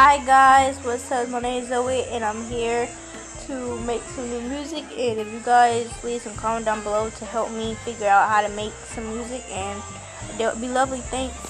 Hi guys, what's up? My name is Zoey and I'm here to make some new music and if you guys leave some comment down below to help me figure out how to make some music and that would be lovely. Thanks.